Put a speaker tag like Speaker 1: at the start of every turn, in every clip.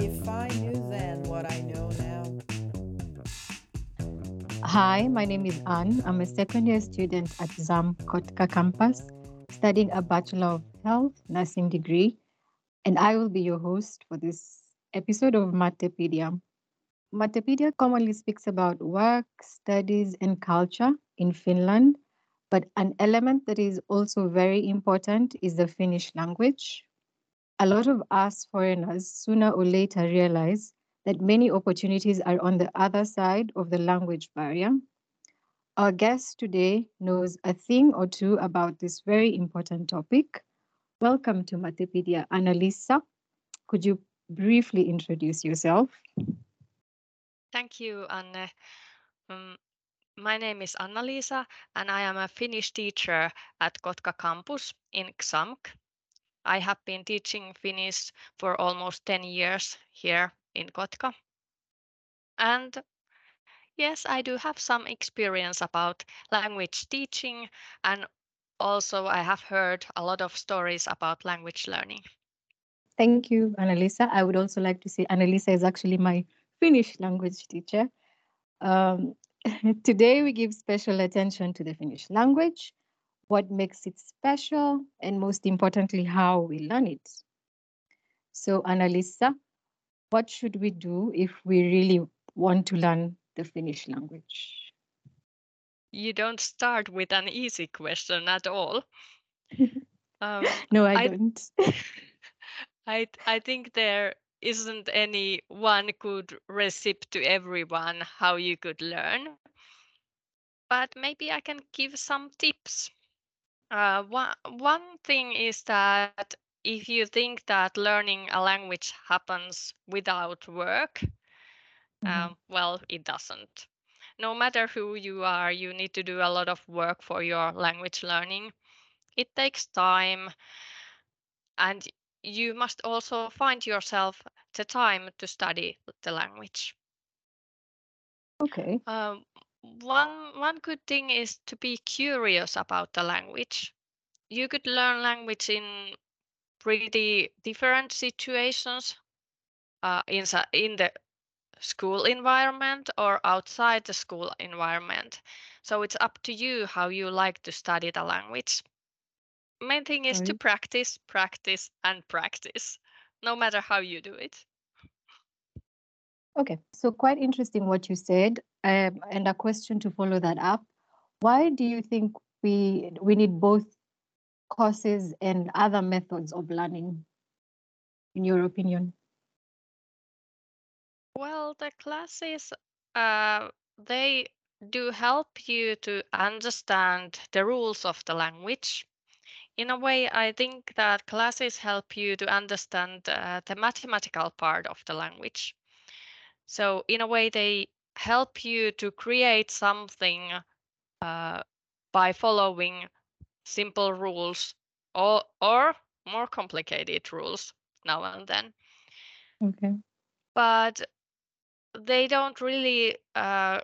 Speaker 1: If I knew then what I know now.
Speaker 2: Hi, my name is Anne. I'm a second year student at XAMK Kotka campus, studying a Bachelor of Health nursing degree, and I will be your host for this episode of Mattipedia. Mattipedia commonly speaks about work, studies, and culture in Finland, but an element that is also very important is the Finnish language. A lot of us foreigners sooner or later realize that many opportunities are on the other side of the language barrier. Our guest today knows a thing or two about this very important topic. Welcome to Mattipedia, Anna-Liisa. Could you briefly introduce yourself?
Speaker 3: Thank you, Anne. Um, my name is Anna-Liisa and I am a Finnish teacher at Kotka campus in XAMK. I have been teaching Finnish for almost 10 years here in Kotka. And yes, I do have some experience about language teaching and also I have heard a lot of stories about language learning.
Speaker 2: Thank you, Anna-Liisa. I would also like to say Anna-Liisa is actually my Finnish language teacher. Um, today we give special attention to the Finnish language, what makes it special, and most importantly, how we learn it. So, Anna-Liisa, what should we do if we really want to learn the Finnish language?
Speaker 3: You don't start with an easy question at all.
Speaker 2: Um, no, I, I don't.
Speaker 3: I I think there isn't any one good recipe to everyone how you could learn. But maybe I can give some tips. Uh, one, one thing is that if you think that learning a language happens without work, mm-hmm. um, well, it doesn't. No matter who you are, you need to do a lot of work for your language learning. It takes time, and you must also find yourself the time to study the language.
Speaker 2: Okay.
Speaker 3: Um, one one good thing is to be curious about the language. You could learn language in pretty different situations uh, in, in the school environment or outside the school environment. So it's up to you how you like to study the language. Main thing is to practice, practice, and practice, no matter how you do it.
Speaker 2: Okay, so quite interesting what you said, um, and a question to follow that up. Why do you think we we need both courses and other methods of learning, in your opinion?
Speaker 3: Well, the classes, uh, they do help you to understand the rules of the language. In a way, I think that classes help you to understand uh, the mathematical part of the language. So, in a way, they help you to create something uh, by following simple rules or or more complicated rules now and then.
Speaker 2: Okay.
Speaker 3: But they don't really uh,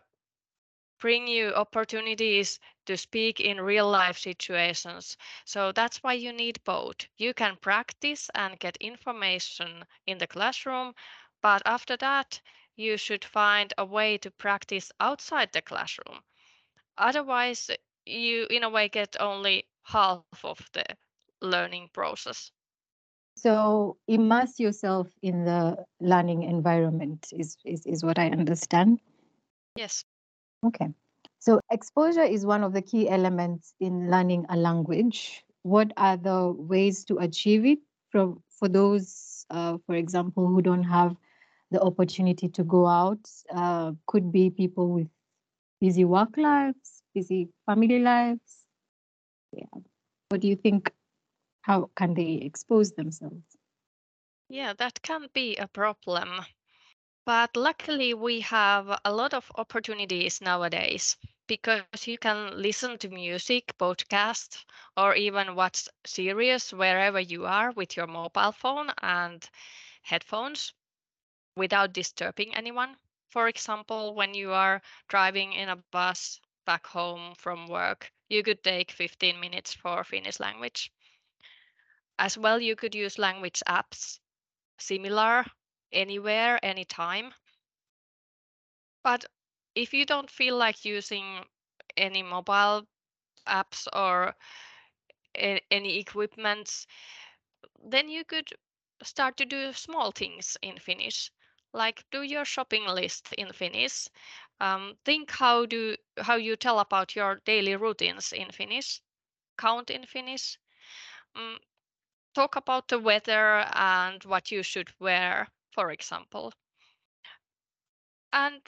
Speaker 3: bring you opportunities to speak in real life situations. So that's why you need both. You can practice and get information in the classroom, but after that, you should find a way to practice outside the classroom. Otherwise, you in a way get only half of the learning process.
Speaker 2: So immerse yourself in the learning environment is, is, is what I understand.
Speaker 3: Yes.
Speaker 2: Okay. So exposure is one of the key elements in learning a language. What are the ways to achieve it from for those, uh, for example, who don't have the opportunity to go out? Uh, could be people with busy work lives, busy family lives. Yeah. What do you think how can they expose themselves?
Speaker 3: Yeah, that can be a problem. But luckily, we have a lot of opportunities nowadays because you can listen to music, podcast, or even watch series wherever you are with your mobile phone and headphones without disturbing anyone. For example, when you are driving in a bus back home from work, you could take 15 minutes for Finnish language. As well, you could use language apps similar anywhere, anytime. But if you don't feel like using any mobile apps or any equipments, then you could start to do small things in Finnish, like do your shopping list in Finnish. Um, think how do how you tell about your daily routines in Finnish, count in Finnish. Mm, talk about the weather and what you should wear, for example. And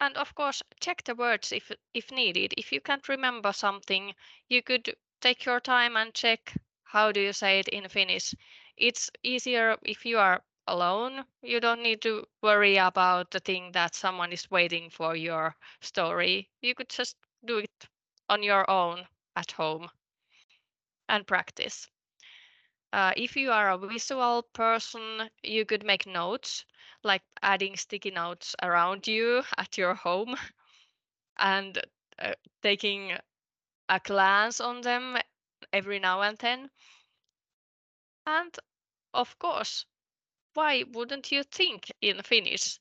Speaker 3: and of course check the words if if needed. If you can't remember something, you could take your time and check how do you say it in Finnish. It's easier if you are alone. You don't need to worry about the thing that someone is waiting for your story. You could just do it on your own at home and practice. Uh, if you are a visual person, you could make notes, like adding sticky notes around you at your home and uh, taking a glance on them every now and then. And of course, why wouldn't you think in Finnish?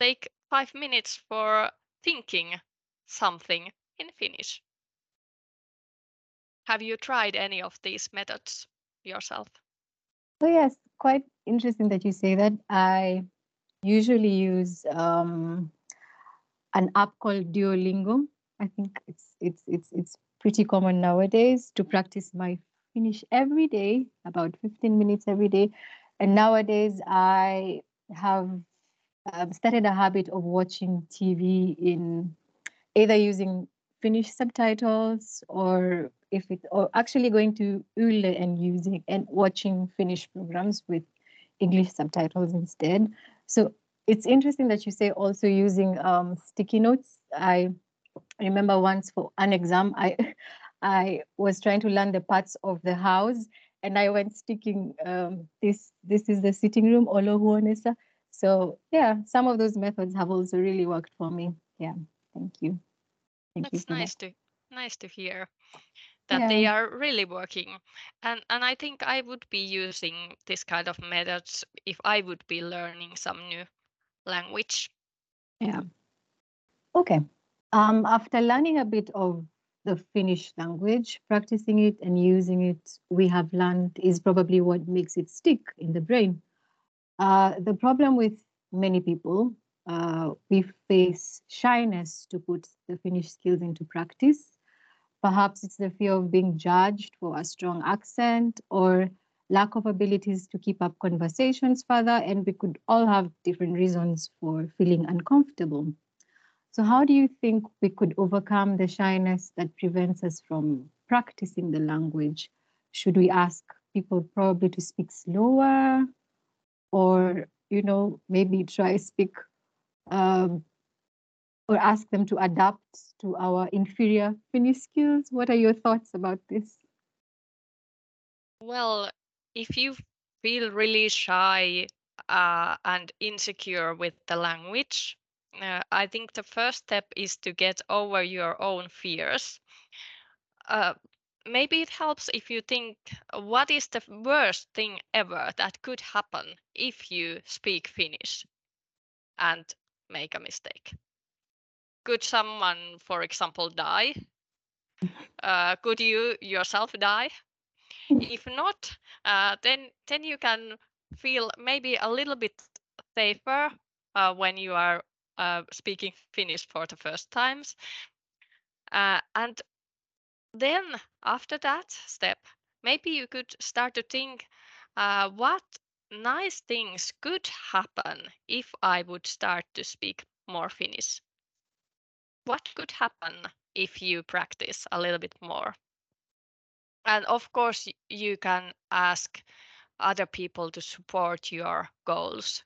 Speaker 3: Take five minutes for thinking something in Finnish. Have you tried any of these methods yourself?
Speaker 2: So yes, quite interesting that you say that. I usually use um, an app called Duolingo. I think it's it's it's it's pretty common nowadays to practice my Finnish every day, about 15 minutes every day. And nowadays, I have um, started a habit of watching TV in either using Finnish subtitles or if it or actually going to Yle and using and watching Finnish programs with English subtitles instead. So it's interesting that you say also using um, sticky notes. I remember once for an exam, I I was trying to learn the parts of the house, and I went sticking um, this. This is the sitting room, Olohuonessa. So yeah, some of those methods have also really worked for me. Yeah, thank you.
Speaker 3: Thank That's you nice that. to nice to hear that yeah. they are really working and and i think i would be using this kind of methods if i would be learning some new language
Speaker 2: yeah okay um, after learning a bit of the finnish language practicing it and using it we have learned is probably what makes it stick in the brain uh, the problem with many people uh, we face shyness to put the finnish skills into practice Perhaps it's the fear of being judged for a strong accent or lack of abilities to keep up conversations further. And we could all have different reasons for feeling uncomfortable. So, how do you think we could overcome the shyness that prevents us from practicing the language? Should we ask people probably to speak slower or, you know, maybe try speak um, or ask them to adapt to our inferior Finnish skills? What are your thoughts about this?
Speaker 3: Well, if you feel really shy uh, and insecure with the language, uh, I think the first step is to get over your own fears. Uh, maybe it helps if you think what is the worst thing ever that could happen if you speak Finnish and make a mistake could someone, for example, die? Uh, could you yourself die? if not, uh, then then you can feel maybe a little bit safer uh, when you are uh, speaking Finnish for the first times. Uh, and then after that step, maybe you could start to think uh, what nice things could happen if I would start to speak more Finnish what could happen if you practice a little bit more? And of course, you can ask other people to support your goals,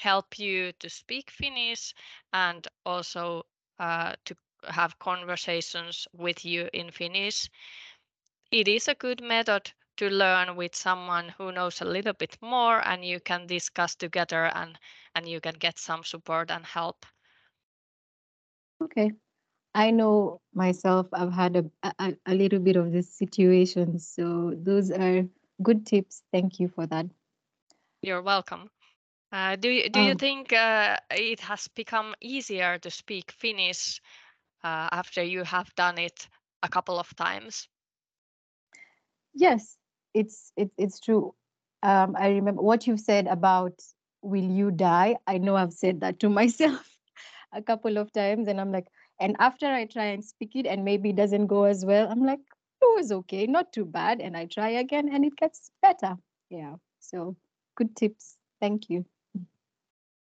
Speaker 3: help you to speak Finnish, and also uh, to have conversations with you in Finnish. It is a good method to learn with someone who knows a little bit more and you can discuss together and and you can get some support and help
Speaker 2: Okay. I know myself, I've had a, a, a little bit of this situation. So those are good tips. Thank you for that.
Speaker 3: You're welcome. Uh, do you, do you
Speaker 2: Um,
Speaker 3: think uh, it has become easier to speak Finnish uh, after you have done it a couple of times?
Speaker 2: yes, it's it's it's true. Um, I remember what you've said about will you die? I know I've said that to myself a couple of times, and I'm like, and after I try and speak it, and maybe it doesn't go as well, I'm like, it was okay, not too bad, and I try again, and it gets better. Yeah. So good tips. Thank you.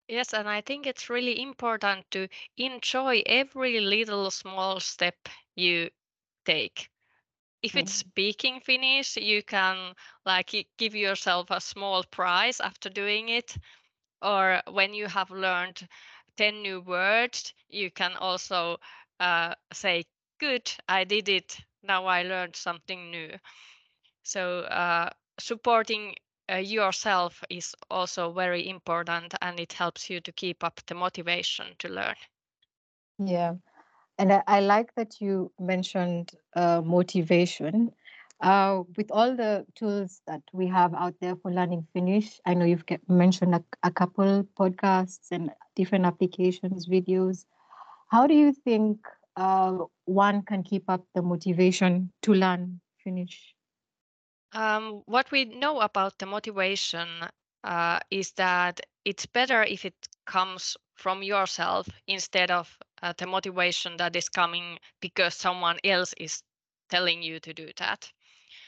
Speaker 3: Yes, and I think it's really important to enjoy every little small step you take. If it's
Speaker 2: Mm.
Speaker 3: speaking Finnish, you can like gi- give yourself a small prize after doing it. Or when you have learned 10 new words, you can also uh, say, Good, I did it. Now I learned something new. So, uh, supporting uh, yourself is also very important and it helps you to keep up the motivation to learn.
Speaker 2: Yeah. And I, I like that you mentioned uh, motivation. Uh, with all the tools that we have out there for learning Finnish, I know you've mentioned a, a couple podcasts and different applications, videos. How do you think uh, one can keep up the motivation to learn Finnish?
Speaker 3: Um, what we know about the motivation uh, is that it's better if it comes from yourself instead of uh, the motivation that is coming because someone else is telling you to do that.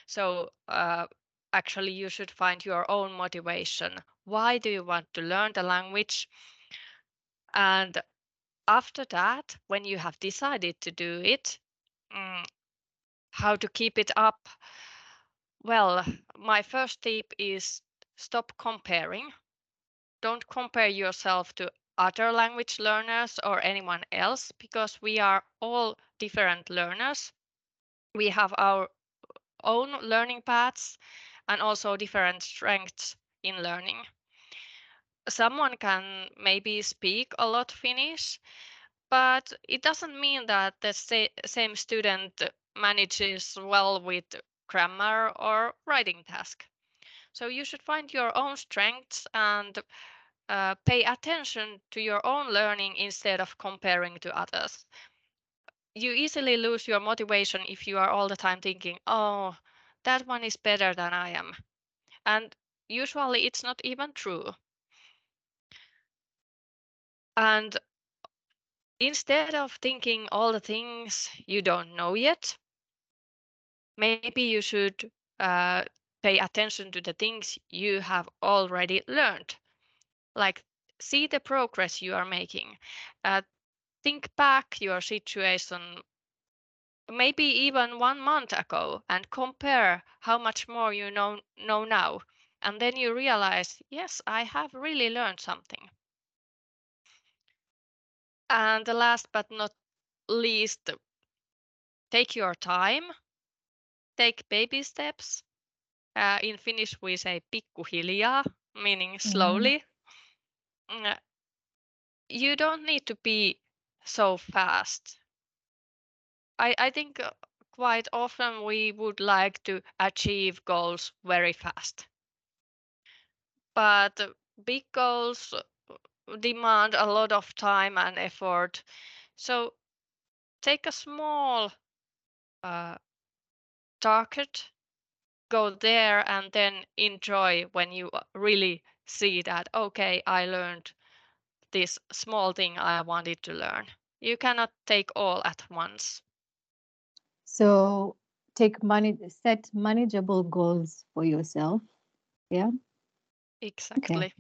Speaker 3: So, uh, actually, you should find your own motivation. Why do you want to learn the language? And after that, when you have decided to do it, mm, how to keep it up? Well, my first tip is stop comparing. Don't compare yourself to other language learners or anyone else because we are all different learners. We have our own learning paths and also different strengths in learning. Someone can maybe speak a lot Finnish, but it doesn't mean that the sa- same student manages well with grammar or writing task. So you should find your own strengths and uh, pay attention to your own learning instead of comparing to others. You easily lose your motivation if you are all the time thinking, oh, that one is better than I am. And usually it's not even true. And instead of thinking all the things you don't know yet, maybe you should uh, pay attention to the things you have already learned. Like, see the progress you are making. Uh, think back your situation maybe even one month ago and compare how much more you know know now and then you realize yes i have really learned something and the last but not least take your time take baby steps uh, in finnish we say pikkuhiljaa meaning slowly Mm, you don't need to be so fast I, I think uh, quite often we would like to achieve goals very fast. But uh, big goals uh, demand a lot of time and effort. So take a small uh, target, go there, and then enjoy when you uh, really see that, okay, I learned this small thing I wanted to learn. You cannot take all at once.
Speaker 2: So take money, set manageable goals for yourself. Yeah.
Speaker 3: Exactly.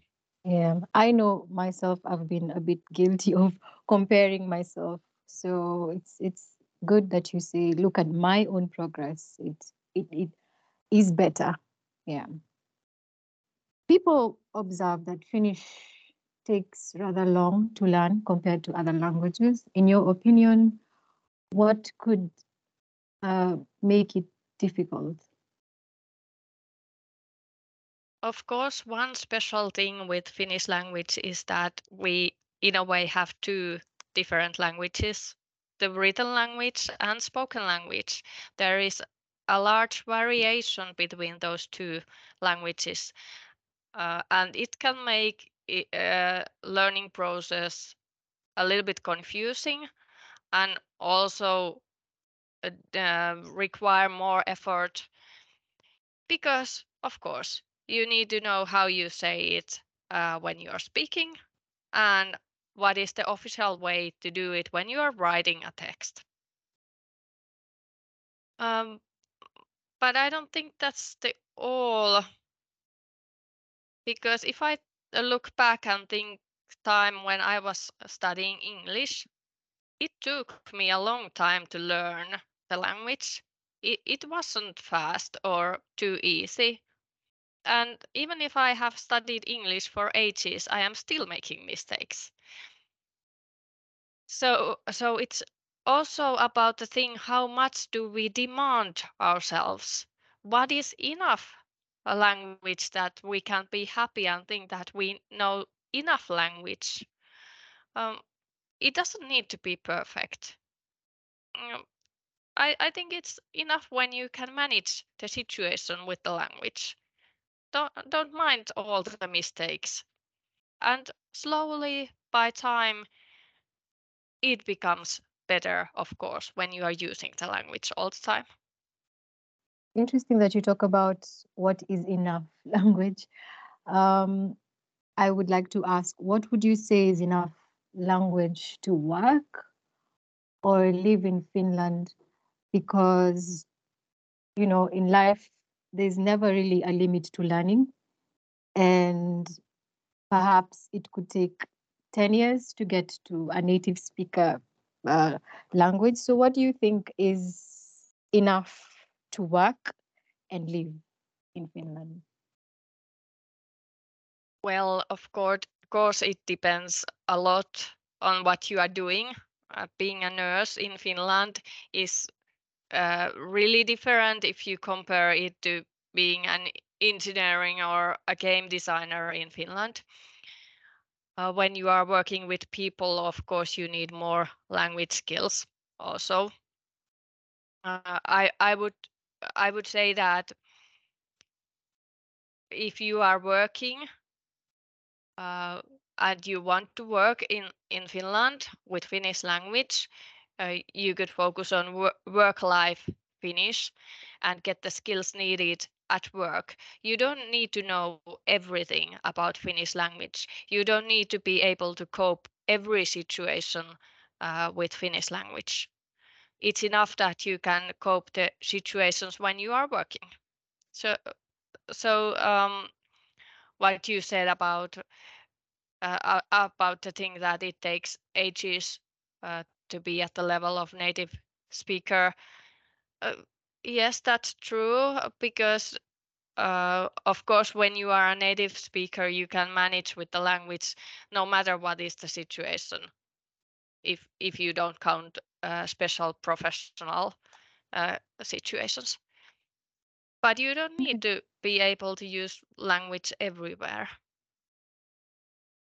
Speaker 2: Yeah, I know myself. I've been a bit guilty of comparing myself. So it's it's good that you say, look at my own progress. It it it is better. Yeah. People observe that Finnish takes rather long to learn compared to other languages. In your opinion, what could uh, make it difficult?
Speaker 3: Of course, one special thing with Finnish language is that we, in a way, have two different languages the written language and spoken language. There is a large variation between those two languages, uh, and it can make uh, learning process a little bit confusing and also uh, require more effort because of course you need to know how you say it uh, when you are speaking and what is the official way to do it when you are writing a text? Um, but i don't think that's the all. Because if i look back and think time when i was studying english it took me a long time to learn the language. It, it wasn't fast or too easy. And even if i have studied english for ages i am still making mistakes so so it's also about the thing how much do we demand ourselves? What is enough a language that we can be happy and think that we know enough language? Um, it doesn't need to be perfect. Mm, I, I think it's enough when you can manage the situation with the language. Don't don't mind all the mistakes. And slowly by time it becomes better of course when you are using the language all the time
Speaker 2: Interesting that you talk about what is enough language. Um, I would like to ask, what would you say is enough language to work or live in Finland? Because, you know, in life, there's never really a limit to learning. And perhaps it could take 10 years to get to a native speaker uh, language. So, what do you think is enough to work and live in Finland?
Speaker 3: well of course of course it depends a lot on what you are doing uh, being a nurse in finland is uh, really different if you compare it to being an engineering or a game designer in finland uh, when you are working with people of course you need more language skills also. Uh, i i would i would say that if you are working uh, and you want to work in in finland with finnish language uh, you could focus on wor- work life finnish and get the skills needed at work you don't need to know everything about finnish language. You don't need to be able to cope every situation uh, with finnish language. It's enough that you can cope the situations when you are working. So so um, what you said about uh, about the thing that it takes ages uh, to be at the level of native speaker uh, yes that's true because uh, of course when you are a native speaker you can manage with the language no matter what is the situation if if you don't count uh, special professional uh, situations but you don't need to be able to use language everywhere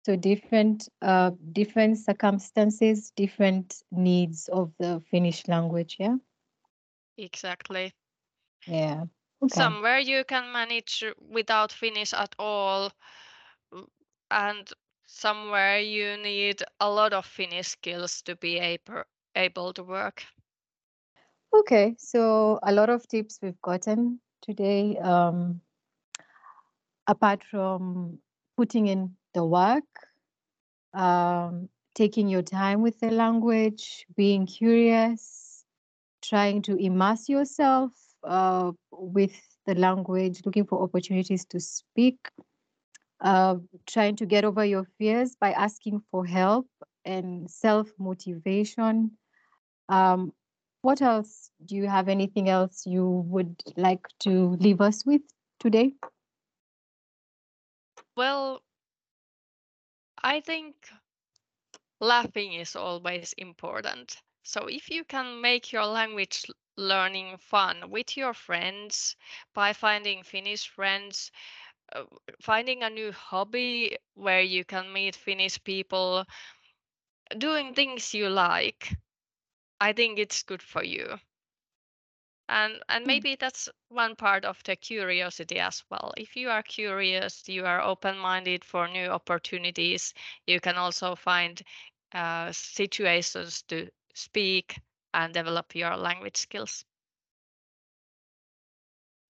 Speaker 2: So different, uh, different circumstances, different needs of the Finnish language. Yeah.
Speaker 3: Exactly
Speaker 2: Yeah. Okay.
Speaker 3: somewhere you can manage without Finnish at all, and somewhere you need a lot of Finnish skills to be able able to work.
Speaker 2: Okay. So a lot of tips we've gotten today. Um, apart from putting in the work, um, taking your time with the language, being curious, trying to immerse yourself uh, with the language, looking for opportunities to speak, uh, trying to get over your fears by asking for help and self motivation. Um, what else? Do you have anything else you would like to leave us with today?
Speaker 3: Well, I think laughing is always important. So if you can make your language learning fun with your friends by finding Finnish friends, uh, finding a new hobby where you can meet Finnish people, doing things you like, I think it's good for you. and and maybe that's one part of the curiosity as well if you are curious you are open minded for new opportunities you can also find uh, situations to speak and develop your language skills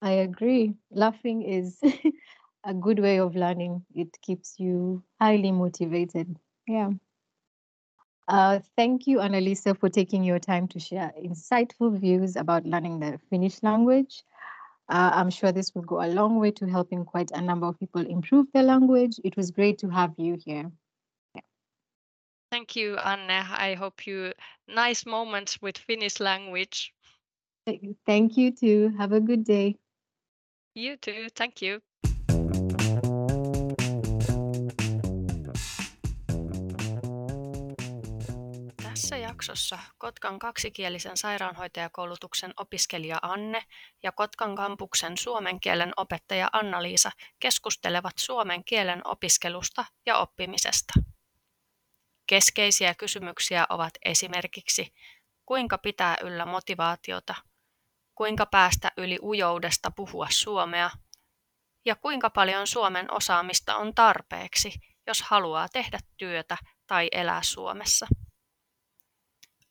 Speaker 2: I agree. Laughing is a good way of learning. It keeps you highly motivated. Yeah. Uh, thank you, Anna-Liisa, for taking your time to share insightful views about learning the Finnish language. Uh, I'm sure this will go a long way to helping quite a number of people improve their language. It was great to have you here.
Speaker 3: Thank you, Anne. I hope you nice moments with Finnish language.
Speaker 2: Thank you too. Have a good day.
Speaker 3: You too. Thank you.
Speaker 4: Tässä jaksossa Kotkan kaksikielisen sairaanhoitajakoulutuksen opiskelija Anne ja Kotkan kampuksen suomen kielen opettaja Anna-Liisa keskustelevat suomen kielen opiskelusta ja oppimisesta. Keskeisiä kysymyksiä ovat esimerkiksi kuinka pitää yllä motivaatiota – kuinka päästä yli ujoudesta puhua suomea ja kuinka paljon Suomen osaamista on tarpeeksi, jos haluaa tehdä työtä tai elää Suomessa.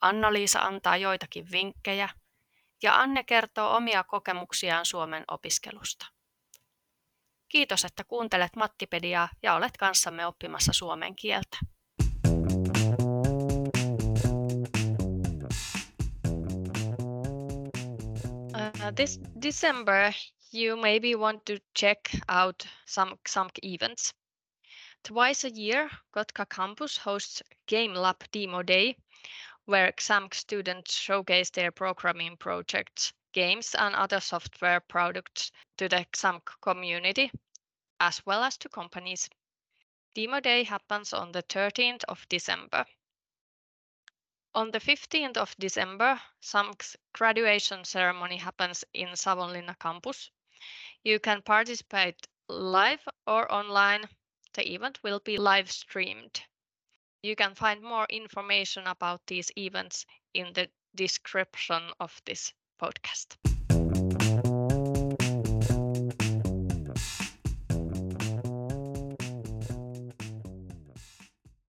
Speaker 4: Anna-Liisa antaa joitakin vinkkejä ja Anne kertoo omia kokemuksiaan Suomen opiskelusta. Kiitos, että kuuntelet Mattipediaa ja olet kanssamme oppimassa suomen kieltä.
Speaker 3: Uh, this December, you maybe want to check out some XAMK events. Twice a year, Kotka campus hosts Game Lab Demo Day, where XAMK students showcase their programming projects, games, and other software products to the XAMK community, as well as to companies. Demo Day happens on the 13th of December. On the 15th of December, XAMK's graduation ceremony happens in Savonlinna campus. You can participate live or online. The event will be live streamed. You can find more information about these events in the description of this podcast.